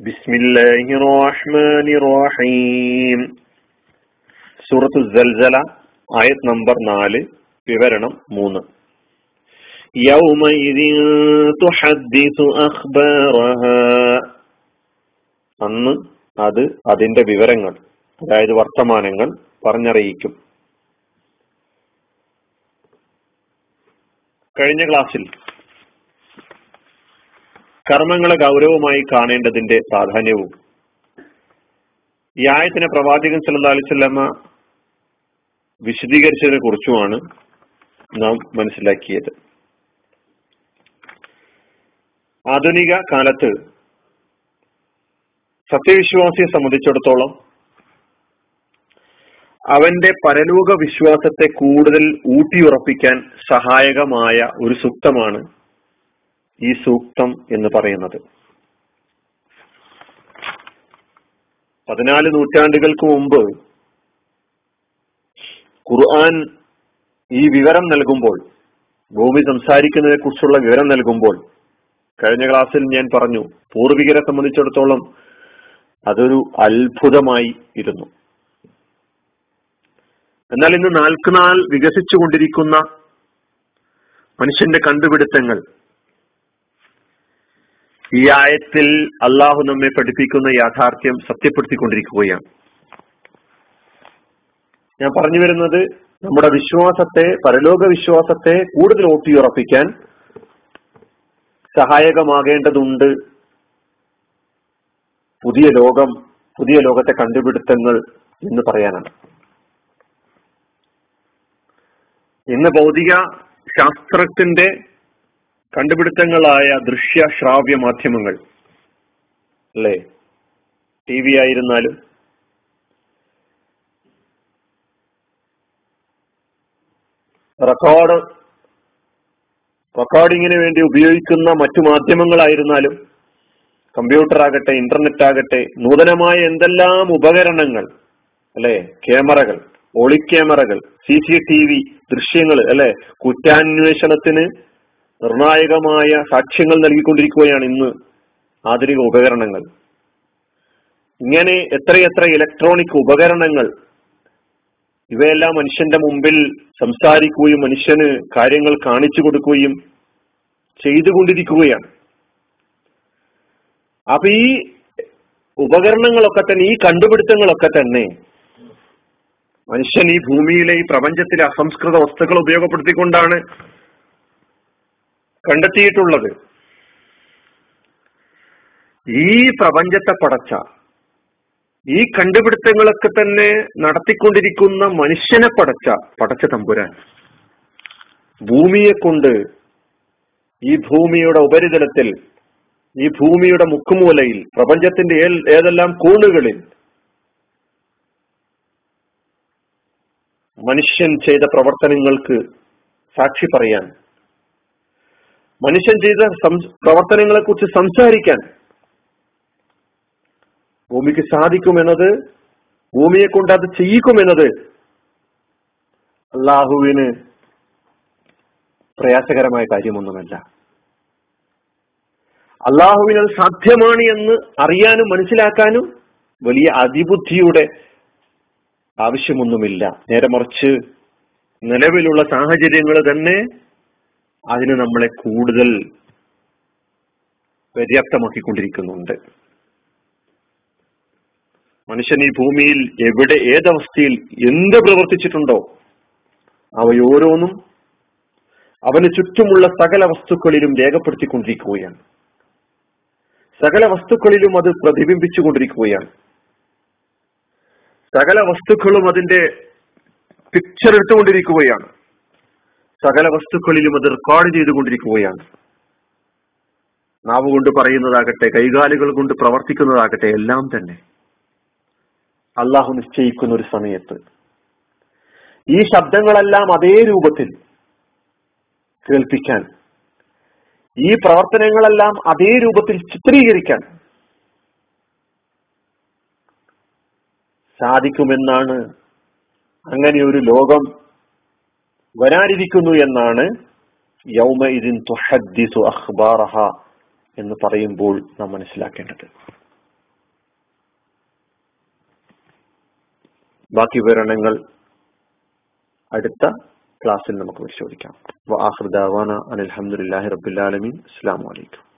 ബിസ്മില്ലാഹി റഹ്മാനി റഹീം സൂറത്തു സൽസല ആയത് നമ്പർ നാല് വിവരണം മൂന്ന് يومئذ تحدث أخبارها അന്ന് അത് അതിന്റെ വിവരങ്ങൾ അതായത് വർത്തമാനങ്ങൾ പറഞ്ഞറിയിക്കും കഴിഞ്ഞ ക്ലാസ്സിൽ കർമ്മങ്ങളെ ഗൗരവമായി കാണേണ്ടതിന്റെ പ്രാധാന്യവും. ഈ ആയത്തിനെ പ്രവാചകൻ സല്ലല്ലാഹു അലൈഹി വസല്ലമ വിശദീകരിച്ചതിനെ കുറിച്ചുമാണ് നാം മനസ്സിലാക്കിയത്. ആധുനിക കാലത്ത് സത്യവിശ്വാസിയെ സംബന്ധിച്ചിടത്തോളം അവന്റെ പരലോക വിശ്വാസത്തെ കൂടുതൽ ഊട്ടിയുറപ്പിക്കാൻ സഹായകമായ ഒരു സൂക്തമാണ് ഈ സൂക്തം എന്ന് പറയുന്നത്. പതിനാല് നൂറ്റാണ്ടുകൾക്ക് മുമ്പ് ഖുർആൻ ഈ വിവരം നൽകുമ്പോൾ ഭൂമി സംസാരിക്കുന്നതിനെ കുറിച്ചുള്ള വിവരം നൽകുമ്പോൾ കഴിഞ്ഞ ക്ലാസ്സിൽ ഞാൻ പറഞ്ഞു പൂർവികരെ സംബന്ധിച്ചിടത്തോളം അതൊരു അത്ഭുതമായി ഇരുന്നു. എന്നാൽ ഇന്ന് നാൾക്കുനാൾ വികസിച്ചുകൊണ്ടിരിക്കുന്ന മനുഷ്യന്റെ കണ്ടുപിടുത്തങ്ങൾ ഈ ആയത്തിൽ അള്ളാഹു നമ്മെ പഠിപ്പിക്കുന്ന യാഥാർത്ഥ്യം സത്യപ്പെടുത്തിക്കൊണ്ടിരിക്കുകയാണ്. ഞാൻ പറഞ്ഞു വരുന്നത് നമ്മുടെ വിശ്വാസത്തെ പരലോക വിശ്വാസത്തെ കൂടുതൽ ഊട്ടിയുറപ്പിക്കാൻ സഹായകമാകേണ്ടതുണ്ട്. പുതിയ ലോകം പുതിയ ലോകത്തെ കണ്ടുപിടുത്തങ്ങൾ എന്ന് പറയാനാണ്. ഇന്ന് ഭൗതിക ശാസ്ത്രത്തിന്റെ കണ്ടുപിടുത്തങ്ങളായ ദൃശ്യ ശ്രാവ്യ മാധ്യമങ്ങൾ. അല്ലേ? ടി വി ആയിരുന്നാലും. റെക്കോർഡ് റെക്കോർഡിങ്ങിന് വേണ്ടി ഉപയോഗിക്കുന്ന മറ്റു മാധ്യമങ്ങളായിരുന്നാലും കമ്പ്യൂട്ടർ ആകട്ടെ ഇന്റർനെറ്റ് ആകട്ടെ നൂതനമായ എന്തെല്ലാം ഉപകരണങ്ങൾ അല്ലെ? ക്യാമറകൾ ഒളി ക്യാമറകൾ സി സി ടി വി ദൃശ്യങ്ങൾ അല്ലെ? കുറ്റാന്വേഷണത്തിന് നിർണായകമായ സാക്ഷ്യങ്ങൾ നൽകിക്കൊണ്ടിരിക്കുകയാണ് ഇന്ന് ആധുനിക ഉപകരണങ്ങൾ. ഇങ്ങനെ എത്രയെത്ര ഇലക്ട്രോണിക് ഉപകരണങ്ങൾ ഇവയെല്ലാം മനുഷ്യന്റെ മുമ്പിൽ സംസാരിക്കുകയും മനുഷ്യന് കാര്യങ്ങൾ കാണിച്ചു കൊടുക്കുകയും ചെയ്തുകൊണ്ടിരിക്കുകയാണ്. അപ്പൊ ഈ ഉപകരണങ്ങളൊക്കെ തന്നെ ഈ കണ്ടുപിടുത്തങ്ങളൊക്കെ തന്നെ മനുഷ്യൻ ഈ ഭൂമിയിലെ ഈ പ്രപഞ്ചത്തിലെ അസംസ്കൃത വസ്തുക്കൾ ഉപയോഗപ്പെടുത്തിക്കൊണ്ടാണ് കണ്ടെത്തിയിട്ടുള്ളത്. ഈ പ്രപഞ്ചത്തെ പടച്ച ഈ കണ്ടുപിടുത്തങ്ങളൊക്കെ തന്നെ നടത്തിക്കൊണ്ടിരിക്കുന്ന മനുഷ്യനെ പടച്ച പടച്ച തമ്പുരാൻ. ഭൂമിയെ കൊണ്ട് ഈ ഭൂമിയുടെ ഉപരിതലത്തിൽ ഈ ഭൂമിയുടെ മുക്കുമൂലയിൽ പ്രപഞ്ചത്തിന്റെ ഏതെല്ലാം കോണുകളിൽ മനുഷ്യൻ ചെയ്ത പ്രവർത്തനങ്ങൾക്ക് സാക്ഷി പറയാൻ മനുഷ്യൻ ചെയ്ത പ്രവർത്തനങ്ങളെ കുറിച്ച് സംസാരിക്കാൻ ഭൂമിക്ക് സാധിക്കുമെന്നത് ഭൂമിയെ കൊണ്ട് അത് ചെയ്യിക്കുമെന്നത് അള്ളാഹുവിന് പ്രയാസകരമായ കാര്യമൊന്നുമല്ല. അള്ളാഹുവിന് അത് സാധ്യമാണ് എന്ന് അറിയാനും മനസ്സിലാക്കാനും വലിയ അതിബുദ്ധിയുടെ ആവശ്യമൊന്നുമില്ല. നേരെ മറിച്ച് നിലവിലുള്ള സാഹചര്യങ്ങൾ തന്നെ അതിന് നമ്മളെ കൂടുതൽ പര്യാപ്തമാക്കിക്കൊണ്ടിരിക്കുന്നുണ്ട്. മനുഷ്യൻ ഈ ഭൂമിയിൽ എവിടെ ഏതവസ്ഥയിൽ എന്ത് പ്രവർത്തിച്ചിട്ടുണ്ടോ അവയോരോന്നും അവന് ചുറ്റുമുള്ള സകല വസ്തുക്കളിലും രേഖപ്പെടുത്തിക്കൊണ്ടിരിക്കുകയാണ്. സകല വസ്തുക്കളിലും അത് പ്രതിബിംബിച്ചുകൊണ്ടിരിക്കുകയാണ്. സകല വസ്തുക്കളും അതിന്റെ പിക്ചർ എടുത്തുകൊണ്ടിരിക്കുകയാണ് സകല വസ്തുക്കളിലും അത് റെക്കോർഡ് ചെയ്തുകൊണ്ടിരിക്കുകയാണ്. നാവ് കൊണ്ട് പറയുന്നതാകട്ടെ കൈകാലുകൾ കൊണ്ട് പ്രവർത്തിക്കുന്നതാകട്ടെ എല്ലാം തന്നെ. അള്ളാഹു നിശ്ചയിക്കുന്ന ഒരു സമയത്ത് ഈ ശബ്ദങ്ങളെല്ലാം അതേ രൂപത്തിൽ കേൾപ്പിക്കാൻ ഈ പ്രവർത്തനങ്ങളെല്ലാം അതേ രൂപത്തിൽ ചിത്രീകരിക്കാൻ സാധിക്കുമെന്നാണ് അങ്ങനെ ഒരു ലോകം വരാനിരിക്കുന്നു എന്നാണ് യൗമ ഇതിൻ തുഹദ്ദിസു അഖ്ബാറഹ എന്ന് പറയുമ്പോൾ നാം മനസ്സിലാക്കേണ്ടത്. ബാക്കി വിവരണങ്ങൾ അടുത്ത ക്ലാസ്സിൽ നമുക്ക് പരിശോധിക്കാം. അലഹമുല്ലാഹി റബുല്ലാലമീൻ അസ്സാം വലൈക്കും